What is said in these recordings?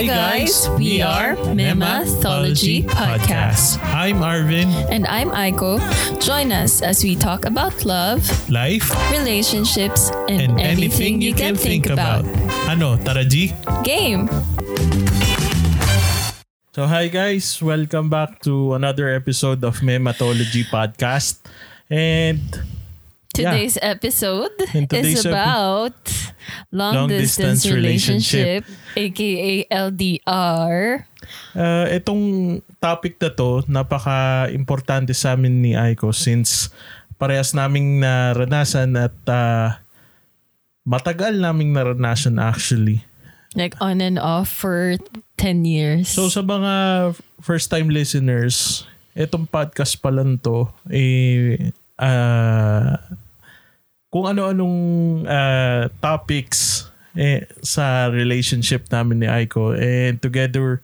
Hi guys, we are Memathology Podcast. I'm Arvin. And I'm Aiko. Join us as we talk about love, Life relationships, and, anything, you can think about. Ano, tara G? Game! So hi guys, welcome back to another episode of Mematology Podcast. And Today's episode In today's is about long, Long distance, distance relationship. relationship, aka LDR. uh, itong topic na to, napaka-importante sa amin ni Aiko since parehas naming naranasan at uh, matagal naming naranasan actually. Like on and off for 10 years. So sa mga first time listeners, itong podcast pa lang to, eh, ah, kung ano-anong ah, topics eh, sa relationship namin ni Aiko and together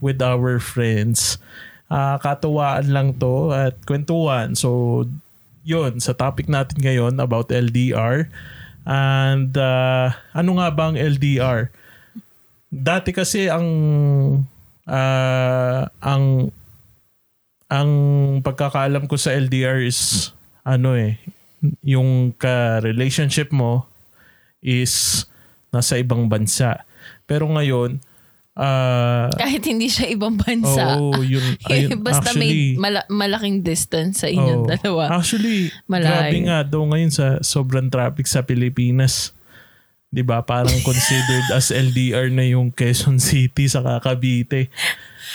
with our friends, ah, katuwaan lang to at kwentuhan. So, yun, sa topic natin ngayon about LDR. And ah, ano nga ba ang LDR? Dati kasi ang ah, ang ang pagkakaalam ko sa LDR is ano eh yung ka-relationship mo is nasa ibang bansa. Pero ngayon ah Kahit hindi siya ibang bansa. Oo, yun, ayun, Basta actually, may mala- malaking distance sa inyong Oo. dalawa. Actually, Malayo. grabe nga daw ngayon sa sobrang traffic sa Pilipinas. 'Di ba? Parang considered as LDR na yung Quezon City sa Cavite.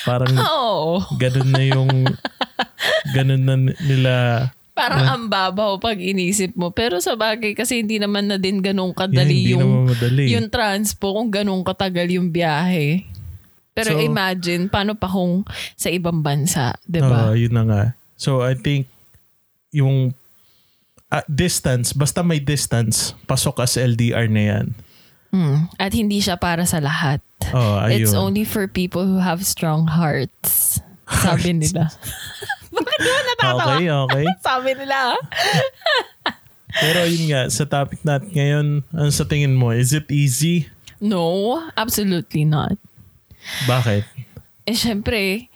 Parang Oo. ganun na yung ganun na nila Parang ang babaw pag inisip mo. Pero sa bagay kasi hindi naman na din ganun kadali hindi yung, madali. yung transpo kung ganun katagal yung biyahe. Pero So- imagine, paano pa kung sa ibang bansa, di Oo, ba? yun na nga. So I think yung ah, distance, basta may distance, pasok as LDR na yan. Hmm. At hindi siya para sa lahat. Oh, ayun. It's only for people who have strong hearts. Sabi nila. Bakit di ba natatawa? Okay, okay. Sabi nila. Pero yun nga, sa topic natin ngayon, ano sa tingin mo? Is it easy? No, absolutely not. Bakit? Eh, syempre,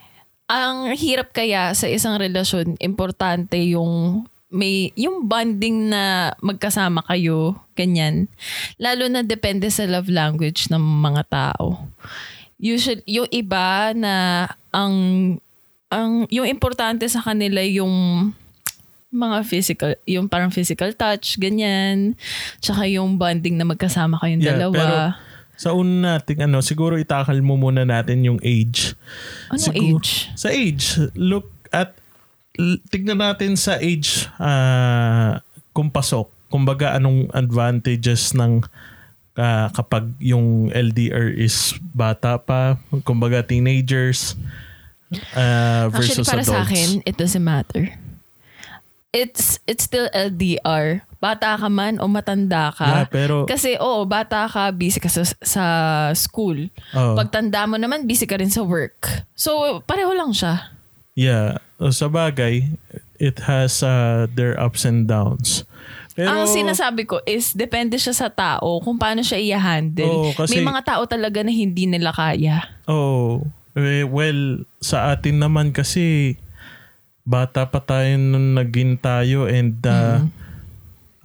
ang hirap kaya sa isang relasyon, importante yung may yung bonding na magkasama kayo, ganyan. Lalo na depende sa love language ng mga tao. Usually, yung iba na ang ang yung importante sa kanila yung mga physical, yung parang physical touch, ganyan. Tsaka yung bonding na magkasama kayong Yeah, dalawa. pero- Sa una nating ano, siguro itakal mo muna natin yung age. ano siguro- age? Sa age, look at, tignan natin sa age ah, kung pasok. Kumbaga anong advantages ng ah, kapag yung LDR is bata pa, kumbaga teenagers ah, Actually, versus para adults. sa akin, it doesn't matter. It's it's still LDR. Bata ka man o matanda Yeah, ka. pero Kasi oo, bata ka, busy ka sa, sa school. oh, Pagtanda mo naman, busy ka rin sa work. So, pareho lang siya. yeah, sa bagay, it has uh, their ups and downs. Pero, Ang sinasabi ko is, depende siya sa tao kung paano siya i-handle. Oo, kasi- May mga tao talaga na hindi nila kaya. Oh, eh, well, sa atin naman kasi bata pa tayo nung naging tayo and uh,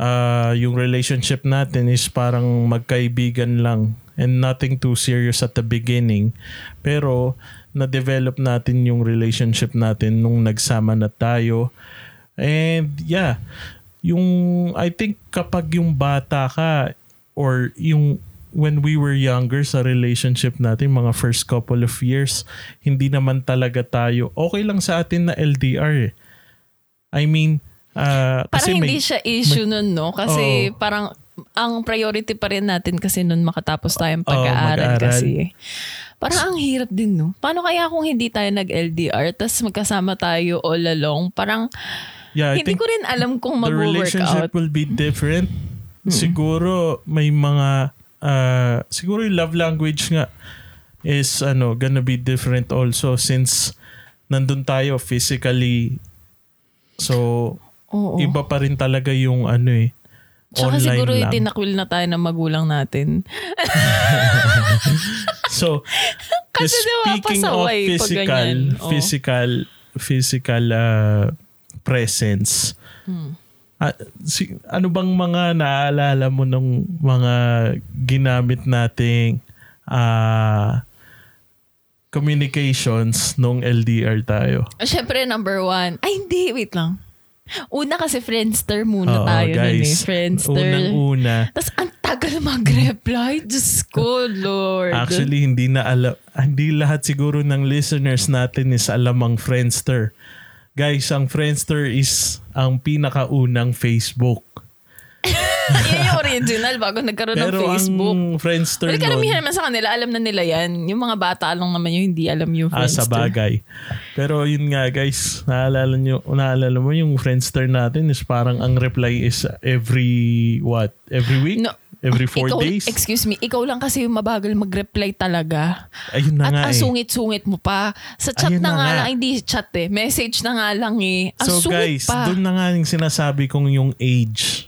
uh, yung relationship natin is parang magkaibigan lang and nothing too serious at the beginning. Pero na-develop natin yung relationship natin nung nagsama na tayo. And yeah, yung I think kapag yung bata ka or yung when we were younger sa relationship natin, mga first couple of years, hindi naman talaga tayo, okay lang sa atin na LDR eh. I mean, ah, Parang kasi hindi may, siya issue nun, no? Kasi Oo. parang ang priority pa rin natin kasi nun makatapos tayong Oo, pag-aaral mag-aaral. kasi. Parang ang hirap din, no? Paano kaya kung hindi tayo nag-LDR tapos magkasama tayo all along? Parang yeah, I hindi ko rin alam kung the mag-work relationship out. will be different. Siguro may mga ah, siguro yung love language nga is ano gonna be different also since nandun tayo physically so Oo. iba pa rin talaga yung ano eh Tsaka online siguro lang. itinakwil na tayo ng magulang natin. So, Kasi di ba, speaking of pasaway pag physical. Oo. physical, physical uh, presence, Hmm. Ah, si, ano bang mga naaalala mo ng mga ginamit nating ah, communications nung LDR tayo? Siyempre, number one. Ay, hindi. Wait lang. Una kasi Friendster muna Oo, tayo nun eh. guys. Friendster. Unang-una. Tapos ang tagal mag-reply. Diyos ko, Lord. Actually, hindi na alam, hindi lahat siguro ng listeners natin is alam ang Friendster. Guys, ang Friendster is ang pinakaunang Facebook. Yun yung original bago nagkaroon ng Pero Facebook. ang Friendster Pero karamihan naman sa kanila, alam na nila yan. Yung mga bata lang naman yung hindi alam yung ah, Friendster. sa bagay. Pero yun nga guys, naalala nyo, naalala mo yung Friendster natin is parang ang reply is every, what? Every week? No. Every four ikaw, days? Excuse me, ikaw lang kasi yung mabagal mag-reply talaga. Ayun na At nga ang eh. sungit-sungit mo pa. Sa chat Ayun na, na nga nga. lang, hindi chat eh. Message na nga lang eh. Ang So sungit guys, pa. doon na nga yung sinasabi kong yung age.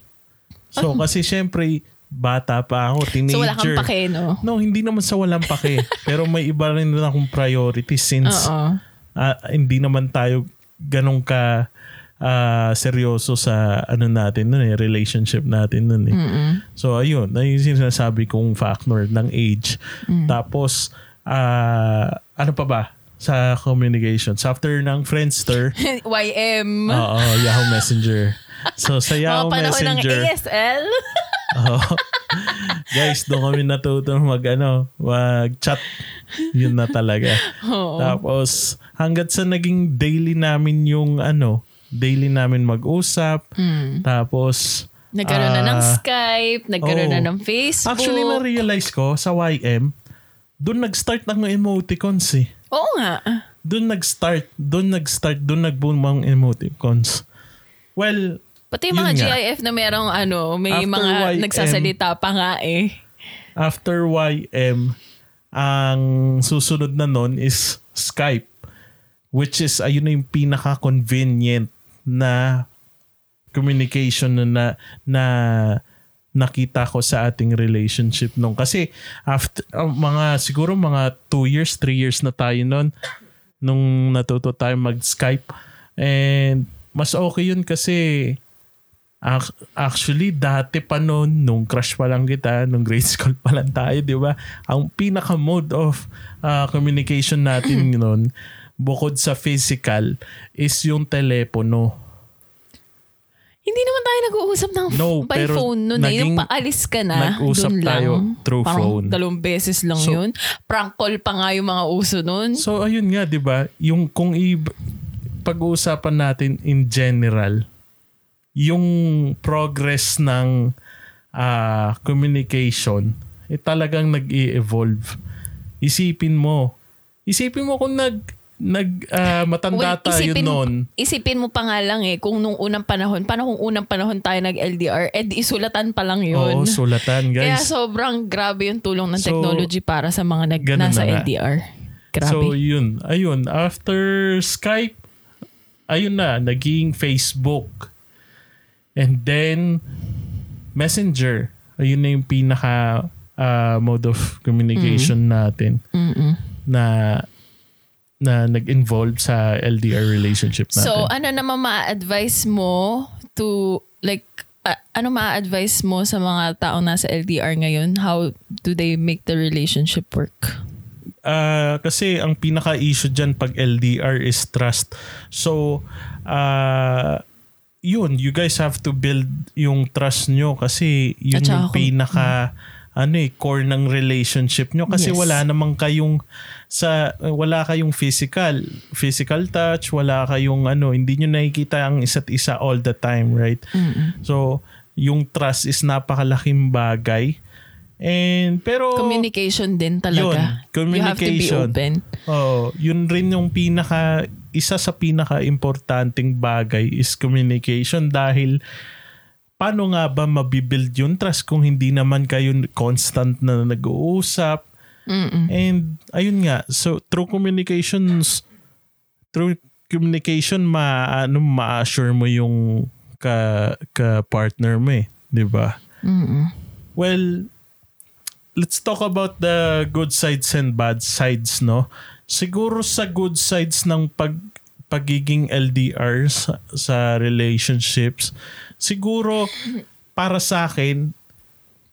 So kasi syempre, bata pa ako, teenager. so wala kang pake, no? No, hindi naman sa walang pake. pero may iba rin na akong priority since ah, hindi naman tayo ganun ka ah, seryoso sa ano natin nun eh, relationship natin nun eh. Mm-mm. So ayun, na yung sinasabi kong factor ng age. Mm. Tapos, ah, ano pa ba? Sa communications. After ng Friendster, YM. Oo, Yahoo Messenger. So sa mga Yahoo panahon ng Messenger, ASL. oo. guys, doon kami natuto mag ano, mag-chat. Yun na talaga. Oo. Tapos hanggat sa naging daily namin yung ano, daily namin mag-usap. Mm. Tapos Nagkaroon na ng ah, Skype, nagkaroon oo. na ng Facebook. Actually, na-realize ko sa YM, doon nag-start ang emoticons eh. Oo nga. Doon nag-start, doon nag-start, doon nag-boom ang emoticons. Well, Pati yung mga nga. GIF na merong ano, may After mga YM, nagsasalita pa nga eh. after YM, ang susunod na nun is Skype. Which is, ayun na yung pinaka-convenient na communication na, na, na nakita ko sa ating relationship nung. Kasi after, uh, mga, siguro mga 2 years, 3 years na tayo nun nung natuto tayo mag-Skype. And mas okay yun kasi Ac- Actually, dati pa noon, nung crush pa lang kita, nung grade school pa lang tayo, di ba? Ang pinaka-mode of uh, communication natin noon, bukod sa physical, is yung telepono. Hindi naman tayo nag-uusap ng No, by pero phone nun eh. Yung naging- paalis ka na, nag-usap dun lang. tayo through Parang phone. dalawang beses lang So- yun. Prank call pa nga yung mga uso nun. So, ayun nga, di ba? Yung kung i- pag-uusapan natin in general, yung progress ng ah, communication, eh talagang nag-i-evolve. Isipin mo. Isipin mo kung nag nag ah, matanda Well, tayo isipin, noon. isipin mo pa nga lang eh, kung nung unang panahon, paano kung unang panahon tayo nag-LDR, eh di isulatan pa lang yun. Oo, sulatan Kaya guys. sobrang grabe yung tulong ng So, technology para sa mga nag, nasa na. LDR. Grabe. So yun, ayun, after Skype, ayun na, naging Facebook. And then, Messenger. Ayun na yung pinaka ah, mode of communication natin Mm-mm. na na nag-involve sa LDR relationship natin. So, ano naman ma-advise mo to, like, a- ano ma-advise mo sa mga taong nasa LDR ngayon? How do they make the relationship work? Ah, kasi ang pinaka-issue dyan pag LDR is trust. So, ah, yun, you guys have to build yung trust nyo kasi yun At yung pinaka ano eh, core ng relationship nyo kasi Yes. wala namang kayong sa wala kayong physical physical touch wala kayong ano hindi nyo nakikita ang isa't isa all the time right Mm-mm. so yung trust is napakalaking bagay and pero Communication din talaga. Yun, You have to be communication. open. Oh, yun rin yung pinaka isa sa pinaka importanting bagay is communication dahil paano nga ba mabibuild yung trust kung hindi naman kayo constant na nag-uusap Mm-mm. and ayun nga so through communications through communication ma ano ma-assure mo yung ka ka partner mo eh 'di ba? Mm-mm. Well, let's talk about the good sides and bad sides, no? Siguro sa good sides ng pag pagiging LDR sa, sa relationships, siguro para sa akin,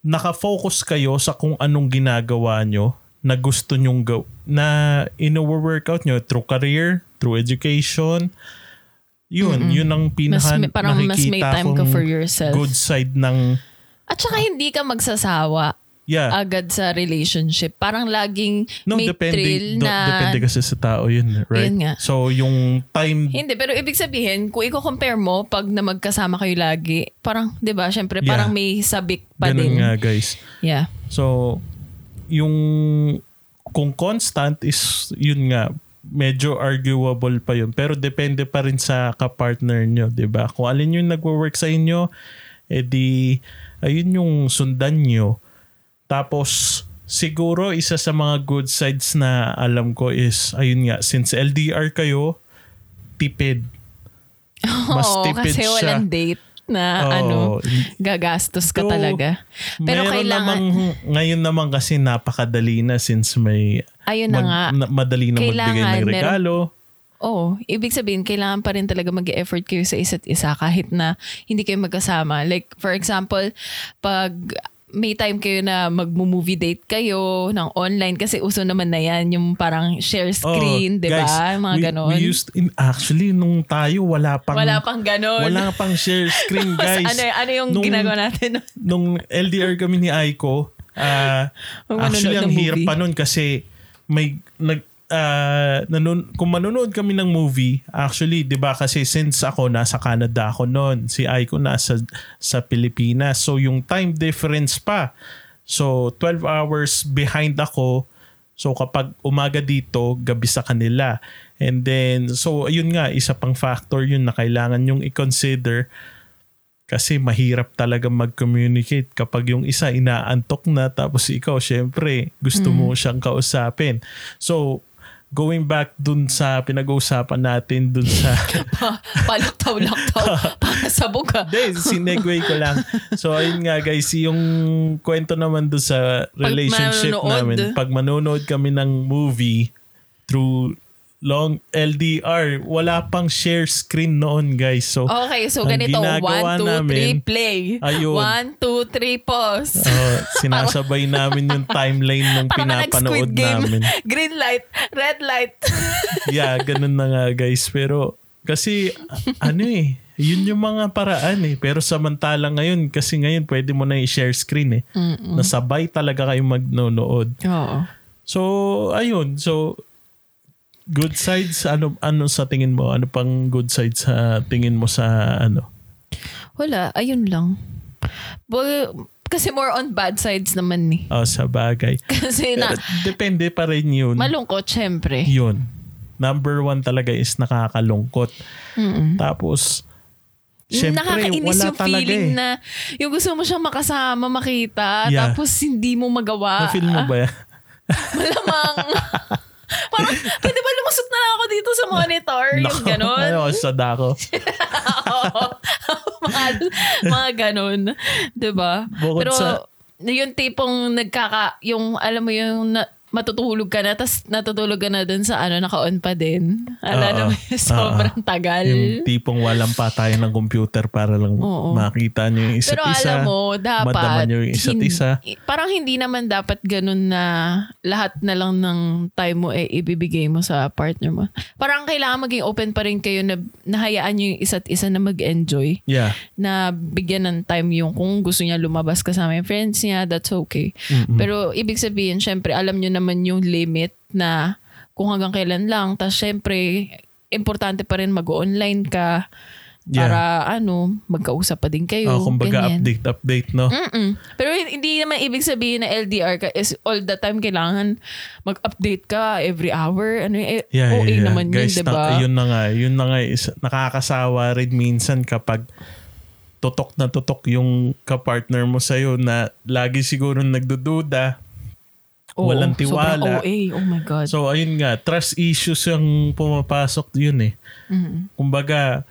nakafocus kayo sa kung anong ginagawa nyo na gusto nyong go na ino-workout nyo through career, through education. Yun, yun ang Mas, pinaka may- parang mas may time ka for yourself. good side ng At saka hindi ka magsasawa yeah. agad sa relationship. Parang laging No, may depende, thrill do- na... depende kasi sa tao yun, right? Yun nga. So, yung time, Hindi, pero ibig sabihin, kung i-compare mo, pag na magkasama kayo lagi, parang, di ba, syempre, Yeah. parang may sabik pa ganun din. nga guys. Yeah. So, yung kung constant is, yun nga, medyo arguable pa yun. Pero depende pa rin sa kapartner nyo, di ba? Kung alin yung nagwo-work sa inyo, edi, ayun yung sundan nyo. Tapos, siguro isa sa mga good sides na alam ko is, ayun nga, since LDR kayo, tipid. Mas Oo, tipid kasi siya. walang date na Oo. ano, gagastos ka Though, talaga. Pero kailangan, namang, ngayon naman kasi napakadali na since may ayun na mag- nga, na- madali na magbigay ng regalo. Oo, ibig sabihin, kailangan pa rin talaga mag-effort kayo sa isa't isa kahit na hindi kayo magkasama. Like, for example, pag may time kayo na mag-movie date kayo ng online kasi uso naman na yan yung parang share screen, Oh, di ba? Mga we, ganon. We used, in, actually, nung tayo, wala pang, Wala pang ganon. wala pang share screen, guys. ano, ano yung Nung- ginagawa natin? Nung LDR kami ni Aiko, Ang actually, ang ng hirap pa nun kasi may, nag, ah, nanon, kung manonood kami ng movie, actually, di ba kasi since ako nasa Canada ako noon, si Aiko nasa sa Pilipinas. So, yung time difference pa. So, 12 hours behind ako. So, kapag umaga dito, gabi sa kanila. And then, so, yun nga, isa pang factor yun na kailangan yung i-consider kasi mahirap talaga mag-communicate kapag yung isa inaantok na tapos ikaw syempre gusto mo siyang kausapin. So going back dun sa pinag-uusapan natin dun sa Pa, palaktaw-laktaw. para sa buka. Hindi, sinegway ko lang. So ayun nga guys, yung kwento naman dun sa relationship manonood. namin. Pag manonood kami ng movie through long LDR, wala pang share screen noon guys. So Okay, so ganito. ginagawa 1, 2, 3, namin, play. Ayun. 1, 2, 3, pause. Oh, sinasabay namin yung timeline nung pinapanood game. namin. Green light, red light. Yeah, ganun na nga guys. Pero kasi ano eh, yun yung mga paraan eh. Pero samantalang ngayon, kasi ngayon pwede mo na i-share screen eh. Nasabay talaga kayo magnonood. Oo. So, ayun. So, good sides, ano ano sa tingin mo? Ano pang good sides sa tingin mo sa ano? Wala, ayun lang. Well, kasi more on bad sides naman ni. Oh, sa bagay. Kasi na, Pero depende pa rin yun. malungkot syempre. yun. Number one talaga is nakakalungkot. Mm-mm. Tapos, syempre, Nakakainis wala yung talaga feeling eh. na yung gusto mo siyang makasama, makita, Yeah. tapos hindi mo magawa. Na-feel mo ba yan? Malamang. Parang, pwede ba lumusot na lang ako dito sa monitor? yung ganon. Ano, sa dako. Oo. mga, mga ganon. Diba? Bukod Pero, sa- yung tipong nagkaka, yung, alam mo yung, na, matutulog ka na, tapos natutulog ka na dun sa ano, naka-on pa din. Alam Oo. mo, sobrang tagal. Yung tipong walang patayan ng computer para lang Oo. makita nyo yung isa't Pero isa. alam mo, dapat, Madaman nyo yung isa't hin- isa. parang hindi naman dapat ganun na lahat na lang ng time mo eh ibibigay mo sa partner mo. Parang kailangan maging open pa rin kayo na nahayaan nyo yung isa't isa na mag-enjoy. Yeah. Na bigyan ng time yung kung gusto niya lumabas kasama yung friends niya, that's okay. Mm-mm. Pero ibig sabihin, syempre, alam nyo naman yung limit na kung hanggang kailan lang. Tapos syempre, importante pa rin mag-online ka Yeah. para ano, magkausap pa din kayo. Oh, kumbaga ganyan. update, update, no? Mm-mm. Pero hindi naman ibig sabihin na LDR ka is all the time kailangan mag-update ka every hour. Ano, eh, Yeah, OA yeah, yeah. naman Guys, yun, diba? na- yun na nga. Yun na nga. Is, nakakasawa rin minsan kapag tutok na tutok yung kapartner mo sa'yo na lagi siguro nagdududa. Oo, walang tiwala. OA. Oh my God. So, ayun nga. Trust issues yung pumapasok yun eh. Mm. Kumbaga,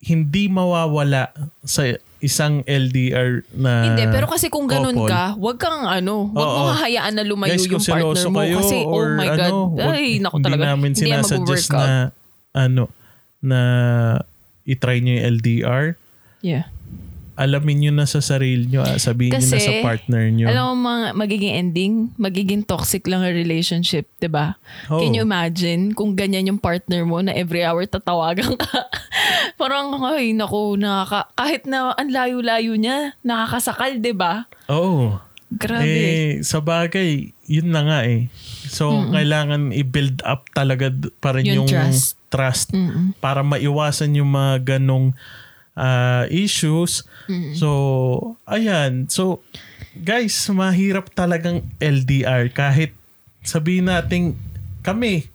hindi mawawala sa isang LDR na Hindi, pero kasi kung ganun couple. ka, wag kang ano, wag mo hahayaan na lumayo Guys, yung partner mo. kayo Kasi, oh my God, ano, wag- ay, naku talaga. namin Hindi yan sinasuggest na ano na itry nyo yung LDR. Yeah. Alamin nyo na sa sarili nyo. ah, Sabihin nyo na Kasi, sa partner nyo. Alam mo, mga magiging ending, magiging toxic lang ang relationship, 'di ba? Oo. Can you imagine kung ganyan yung partner mo na every hour tatawagan ka? Parang, ay, naku, nakaka, kahit na ang layo-layo niya, nakakasakal, 'di ba? Oo. Grabe. Eh, sa bagay, yun na nga eh. So, kailangan i-build up talaga pa rin Yung yung, trust. trust Mm-mm. para maiwasan yung mga ganong ah, issues. So, ayan. So, guys, mahirap talagang LDR kahit sabihin natin kami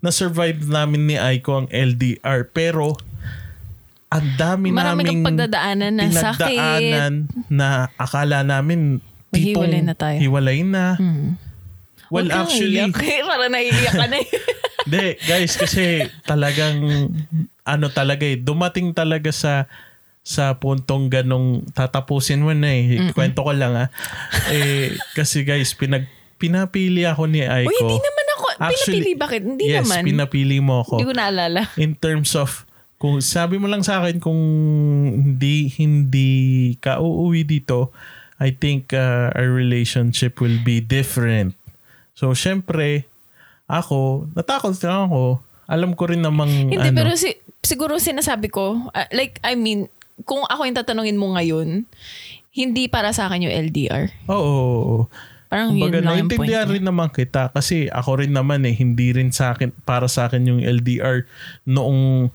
na-survive namin ni Aiko ang LDR pero ang dami Marami naming pagdadaanan na sakit. pinagdaanan na akala namin tipong na tayo. hiwalay na. Mm. Well, kang actually, iiyak. Parang naiiyak ka na eh. Hindi, guys, kasi talagang ano talaga eh, dumating talaga sa sa puntong ganong tatapusin mo na eh. Kwento ko lang ah. Eh, kasi guys, pinag, pinapili ako ni Aiko. Uy, hindi naman ako. Actually, pinapili bakit? Hindi yes, naman. pinapili mo ako. Hindi ko naalala. In terms of, kung sabi mo lang sa akin kung hindi hindi ka uuwi dito, I think uh, our relationship will be different. So, syempre, ako, natakot lang ako. Alam ko rin namang Hindi, ano, pero si, siguro sinasabi ko, uh, like, I mean, kung ako yung tatanungin mo ngayon, hindi para sa akin yung LDR. Oo. Parang Kumbaga, yun lang yung point. niya. rin naman kita kasi ako rin naman eh, hindi rin sa akin, para sa akin yung LDR noong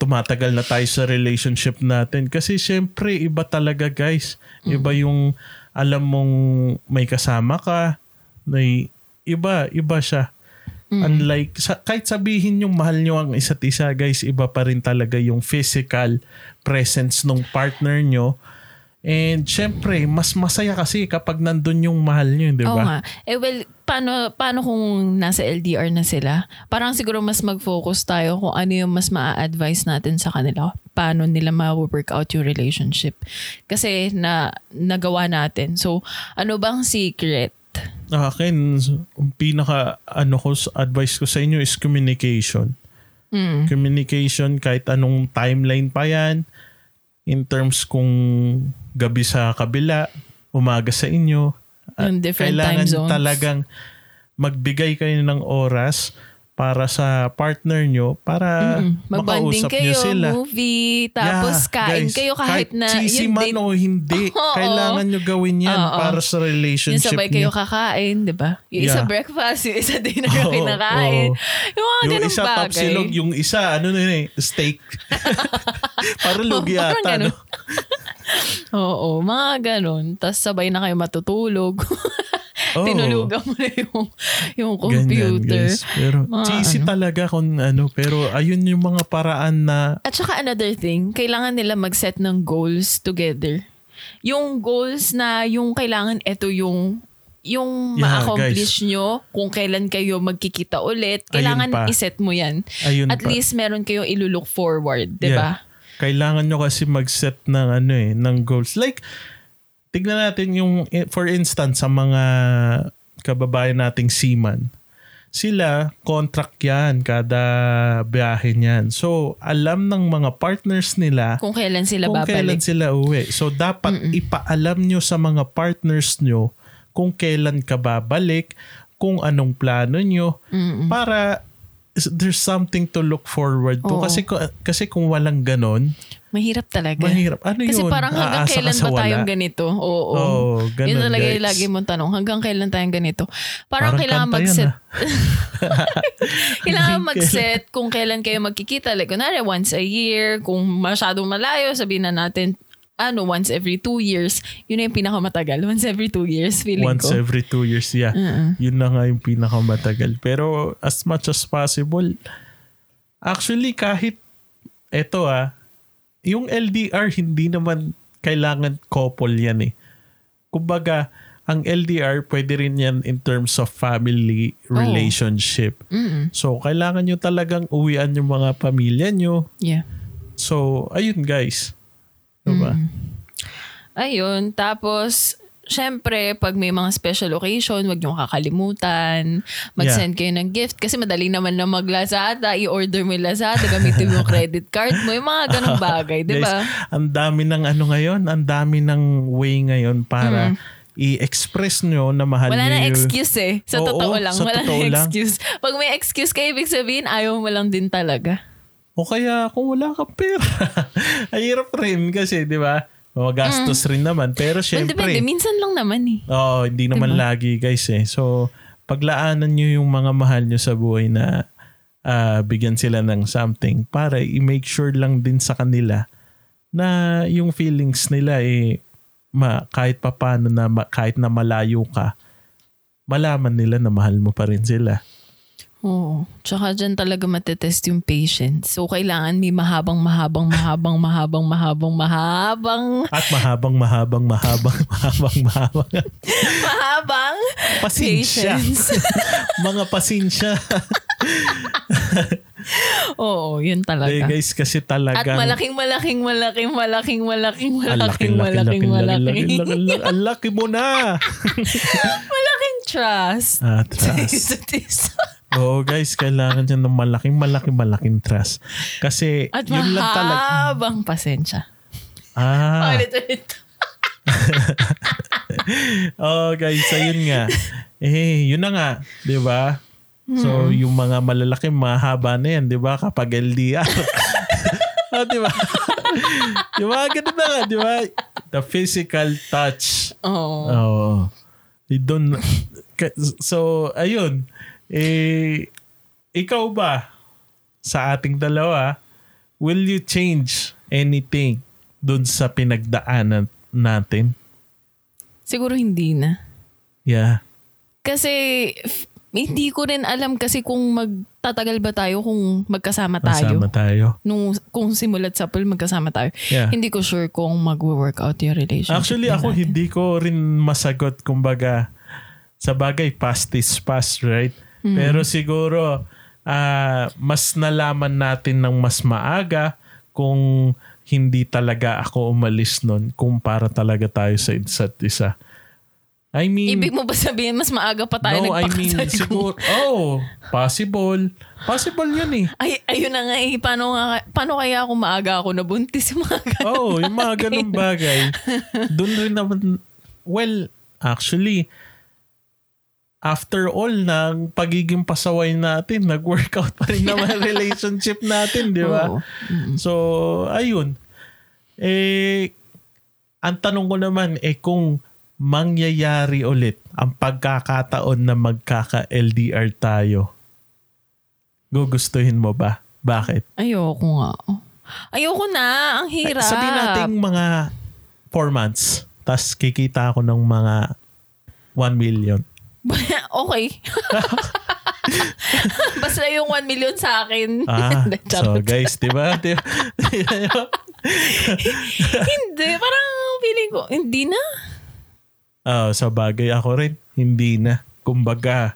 tumatagal na tayo sa relationship natin. Kasi syempre, iba talaga guys. Iba yung alam mong may kasama ka, may iba, iba siya. Unlike, sa, kahit sabihin yung mahal nyo ang isa't isa, guys, iba pa rin talaga yung physical presence ng partner nyo. And syempre, mas masaya kasi kapag nandun yung mahal nyo, di Oo ba? nga. Eh well, paano, paano kung nasa LDR na sila? Parang siguro mas mag-focus tayo kung ano yung mas ma-advise natin sa kanila. Paano nila ma-work out yung relationship. Kasi na nagawa natin. So, ano bang secret? Akin, ang pinaka ano ko, advice ko sa inyo is communication. Mm. Communication kahit anong timeline pa yan. In terms kung gabi sa kabila, umaga sa inyo. Yung at different kailangan time zones. talagang magbigay kayo ng oras para sa partner nyo para Mm. Magbanding makausap kayo, nyo sila. movie, tapos Yeah, kain guys, kayo kahit, na cheesy yung man o hindi, Oo. kailangan nyo gawin yan Oo. para sa yung relationship sabay nyo. kayo kakain, di ba? Yung isa Yeah. breakfast, yung isa dinner Oo, kinakain. oo. Yung mga yung isa bagay. tapsilog, yung isa ano na yun eh, steak. para lugi Parang ata, no? Oo, mga ganun. Tapos sabay na kayo matutulog. Oo. Tinulugan mo na yung, yung Ganyan, computer. guys. Pero Mga cheesy ano. talaga kung ano. Pero ayun yung mga paraan na At saka another thing, kailangan nila mag-set ng goals together. Yung goals na yung kailangan ito yung yung Yeah, ma-accomplish nyo kung kailan kayo magkikita ulit, kailangan iset mo yan. ayun At pa. least meron kayong ilulook forward, di Yeah. ba? Kailangan nyo kasi mag-set ng ano eh, ng goals. Like, tignan natin yung, for instance, sa mga kababayan nating seaman. Sila, contract yan, kada biyahe niyan. So, alam ng mga partners nila Kung kailan sila kung kailan babalik. sila uwi. So, dapat ipaalam nyo sa mga partners nyo kung kailan ka babalik, kung anong plano nyo, Mm-mm. para there's something to look forward to. Oo. Kasi, kasi kung walang ganon, Mahirap talaga. mahirap. Ano Kasi yun? parang hanggang Aasa ka kailan ba tayong ganito? Oo. Oo, ganun, Yun talaga guys. yung lagi mong tanong. Hanggang kailan tayong ganito? Parang, Parang kailangan mag-set. ah. kailangan mag-set kung kailan kayo magkikita. Like, kunwari, once a year. Kung masyadong malayo, sabihin na natin, ano, once every two years. Yun na yung pinakamatagal. Once every two years, feeling Once ko. every two years, yeah. Mm-mm. Yun na nga yung pinakamatagal. Pero as much as possible, actually kahit eto ah, yung LDR hindi naman kailangan couple yan eh. Kumbaga, ang LDR pwede rin yan in terms of family relationship. Mm-mm. So, kailangan nyo talagang uwian yung mga pamilya nyo. Yeah. So, ayun guys. Diba? Mm. Ayun. Tapos, syempre, pag may mga special occasion, wag niyong kakalimutan. Mag-send kayo ng gift. Kasi madali naman na mag-Lazada. I-order mo yung Lazada. Gamitin mo yung credit card mo. Yung mga ganong bagay. Di ba? Ang dami ng ano ngayon, ang dami ng way ngayon para i-express nyo na mahal Mm. Wala nyo na excuse eh. Sa Oo, totoo lang. sa Wala totoo na lang. excuse. Pag may excuse kayo, ibig sabihin, ayaw mo lang din talaga. O kaya kung wala kang pera. Ang hirap rin kasi, di ba? Magastos rin naman. Pero Mm. Well, syempre, depende. Minsan lang naman eh. Oo, hindi naman Diba? lagi guys eh. So, paglaanan nyo yung mga mahal nyo sa buhay na ah, bigyan sila ng something para i-make sure lang din sa kanila na yung feelings nila eh ma, kahit papano na ma, kahit na malayo ka, malaman nila na mahal mo pa rin sila. Oo. Tsaka dyan talaga matetest yung patience. So, kailangan may mahabang, mahabang, mahabang, mahabang, mahabang, mahabang, At mahabang, mahabang, mahabang, mahabang, mahabang. mahabang Pasensya. patience. mga pasensya. Oo, yun talaga. guys, kasi At talagang... malaking, malaking, malaking, malaking, malaking, malaking, laki, malaking, laki, laki, malaking, laki, laki, laki, Ang laki mo na. malaking trust. Ah, trust. Isa't Oo guys, kailangan dyan ng malaking, malaking, malaking trust. Kasi At yun lang talaga. mahabang pasensya. Ah, Ulit, ulit. oh guys, ayun nga. Eh, yun na nga, di ba? So, yung mga malalaki, mahaba na yan, di ba? Kapag LDR. oh, di ba? yung mga ganun na nga, di ba? The physical touch. Oo. Oo. You don't, so, ayun. Eh, ikaw ba, sa ating dalawa, will you change anything dun sa pinagdaanan natin? Siguro hindi na. Yeah. Kasi hindi ko rin alam kasi kung magtatagal ba tayo kung magkasama tayo. Masama tayo. Nung, kung simulat sa pool, magkasama tayo. Yeah. Hindi ko sure kung mag-work out yung relationship. Actually, ako natin. hindi ko rin masagot kumbaga sa bagay past is past, right? Mm. Pero siguro ah, mas nalaman natin ng mas maaga kung hindi talaga ako umalis nun kumpara talaga tayo sa isa't isa. I mean, Ibig mo ba sabihin mas maaga pa tayo no, I mean, nagpakasal? siguro, oh, possible. Possible yun eh. Ay, ayun na nga eh. Paano, nga, paano kaya ako maaga ako nabuntis yung mga ganun? Oo, oh, yung mga ganung bagay. Doon rin naman, well, actually, after all ng pagiging pasaway natin, nag-workout pa rin naman relationship natin, di ba? Oo. Mm. So, ayun. Eh, ang tanong ko naman, eh kung mangyayari ulit ang pagkakataon na magkaka-LDR tayo, gugustuhin mo ba? Bakit? Ayoko nga. Ayoko na. Ang hirap. Sabihin natin mga 4 months. Tapos kikita ako ng mga 1 million. okay. Basta yung 1 million sa akin. Ah, so guys, di ba? Di ba? hindi. Parang feeling ko, hindi na. Ah, sa bagay ako rin, hindi na. Kumbaga,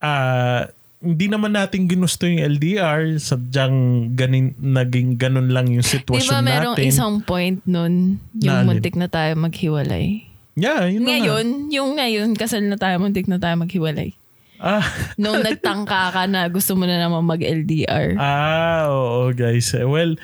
ah, hindi naman natin ginusto yung LDR, sadyang ganin, naging ganun lang yung Di sitwasyon ba merong natin. isang point nun, yung alin? muntik na tayo maghiwalay? Yeah, yun na nga. Ngayon, yung ngayon, kasal na tayo, muntik na tayo maghiwalay. Ah, Nung nagtangka ka na gusto mo na naman mag-LDR. ah, oo guys. Eh, Well,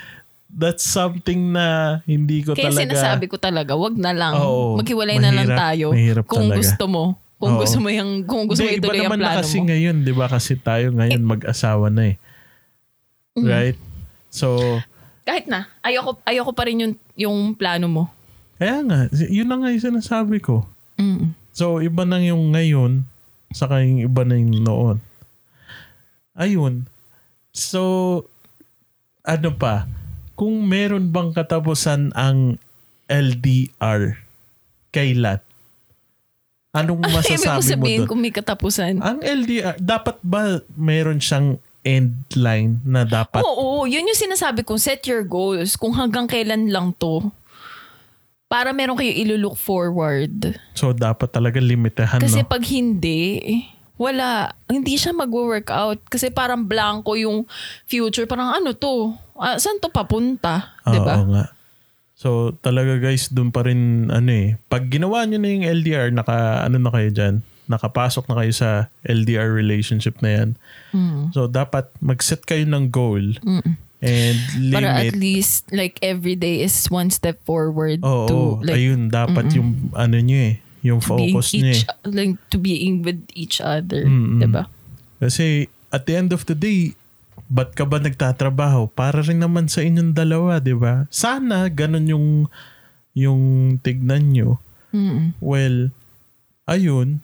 that's something na hindi ko Kaya talaga... sinasabi ko talaga, wag na lang. Oo, Maghiwalay na lang mahirap, tayo. mahirap kung talaga. gusto mo. Kung Oo. gusto mo yung, kung gusto mo Hindi, iba ituloy ang naman na plano kasi mo. ngayon, di ba? Kasi tayo ngayon mag-asawa na eh. Mm. Right? So, Kahit na, ayoko, ayoko pa rin yung, yung plano mo. Kaya nga, yun na nga yung sinasabi ko. Mm. So, iba na yung ngayon, saka yung iba na yung noon. Ayun. So, ano pa? Kung meron bang katapusan ang LDR, kailan? Anong masasabi mo doon? kung may katapusan. Ang LDR, dapat ba meron siyang end line na dapat Oo, yun yung sinasabi ko. Set your goals. Kung hanggang kailan lang to. Para meron kayo ilo-look forward. So, dapat talaga limitahan, Kasi no? pag hindi, wala. Hindi siya magwo-workout. Kasi parang blanco yung future. Parang ano to? Ah, saan to papunta? Oo 'Di ba? nga. So talaga guys, doon pa rin ano eh. Pag ginawa nyo na yung LDR, naka ano na kayo dyan, nakapasok na kayo sa LDR relationship na yan. Mm. So dapat mag-set kayo ng goal Mm. And Para at limit. least like every day is one step forward Oo, to like ayun, dapat yung ano nyo eh, yung focus nyo eh. each like to being with each other, Mm-mm. 'di ba? Kasi at the end of the day, ba't ka ba nagtatrabaho? Para rin naman sa inyong dalawa, di ba? Sana ganun yung yung tignan nyo. Mm. Well, ayun.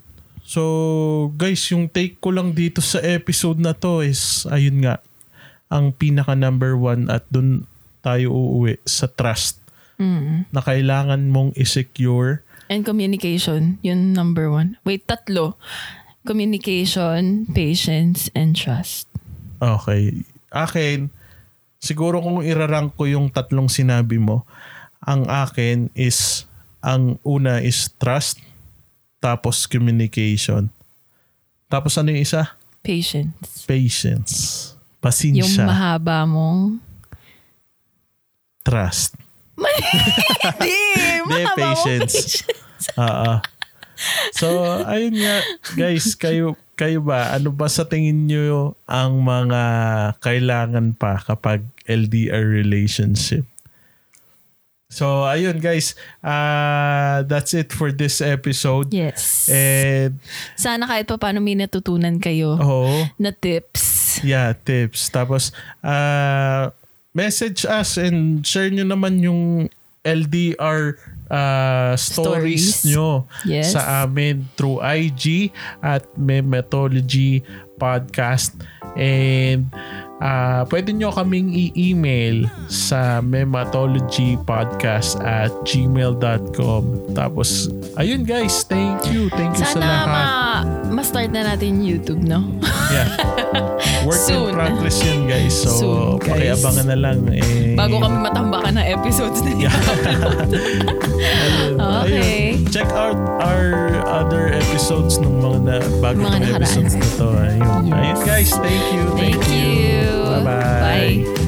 So, guys, yung take ko lang dito sa episode na to is, ayun nga, ang pinaka number one at dun tayo uuwi sa trust Mm. na kailangan mong i-secure. And communication, yun number one. Wait, tatlo. Communication, patience, and trust. Okay. Akin, siguro kung irarank ko yung tatlong sinabi mo, ang akin is, ang una is trust, tapos communication. Tapos ano yung isa? Patience. Patience. Yung Pasensya. mahaba mong... trust. Hindi! Mahaba mong patience. Oo. So, ayun nga, guys, kayo, kayo ba, ano ba sa tingin nyo ang mga kailangan pa kapag LDR relationship? So, ayun guys, uh, that's it for this episode. Yes. And, Sana kahit pa paano may natutunan kayo oh, na tips. Yeah, tips. Tapos, uh, message us and share nyo naman yung LDR uh, stories, Stories. nyo Yes. sa amin through IG at Memetology Podcast. And uh, pwede nyo kaming i-email sa mematologypodcast at gmail.com. Tapos, ayun guys, thank you. Thank you sa Sana lahat. ma, ma-start na natin YouTube, no? Yeah. Work in Soon. progress yun guys. So, Soon, guys. pakiabangan na lang. Eh, Bago kami matambakan ng episodes na. Ayun. Okay. Check out our other episodes ng mga na, bago Mga episodes na to. Ayun. Yes. Ayun guys, thank you. Thank you. Bye-bye. Bye.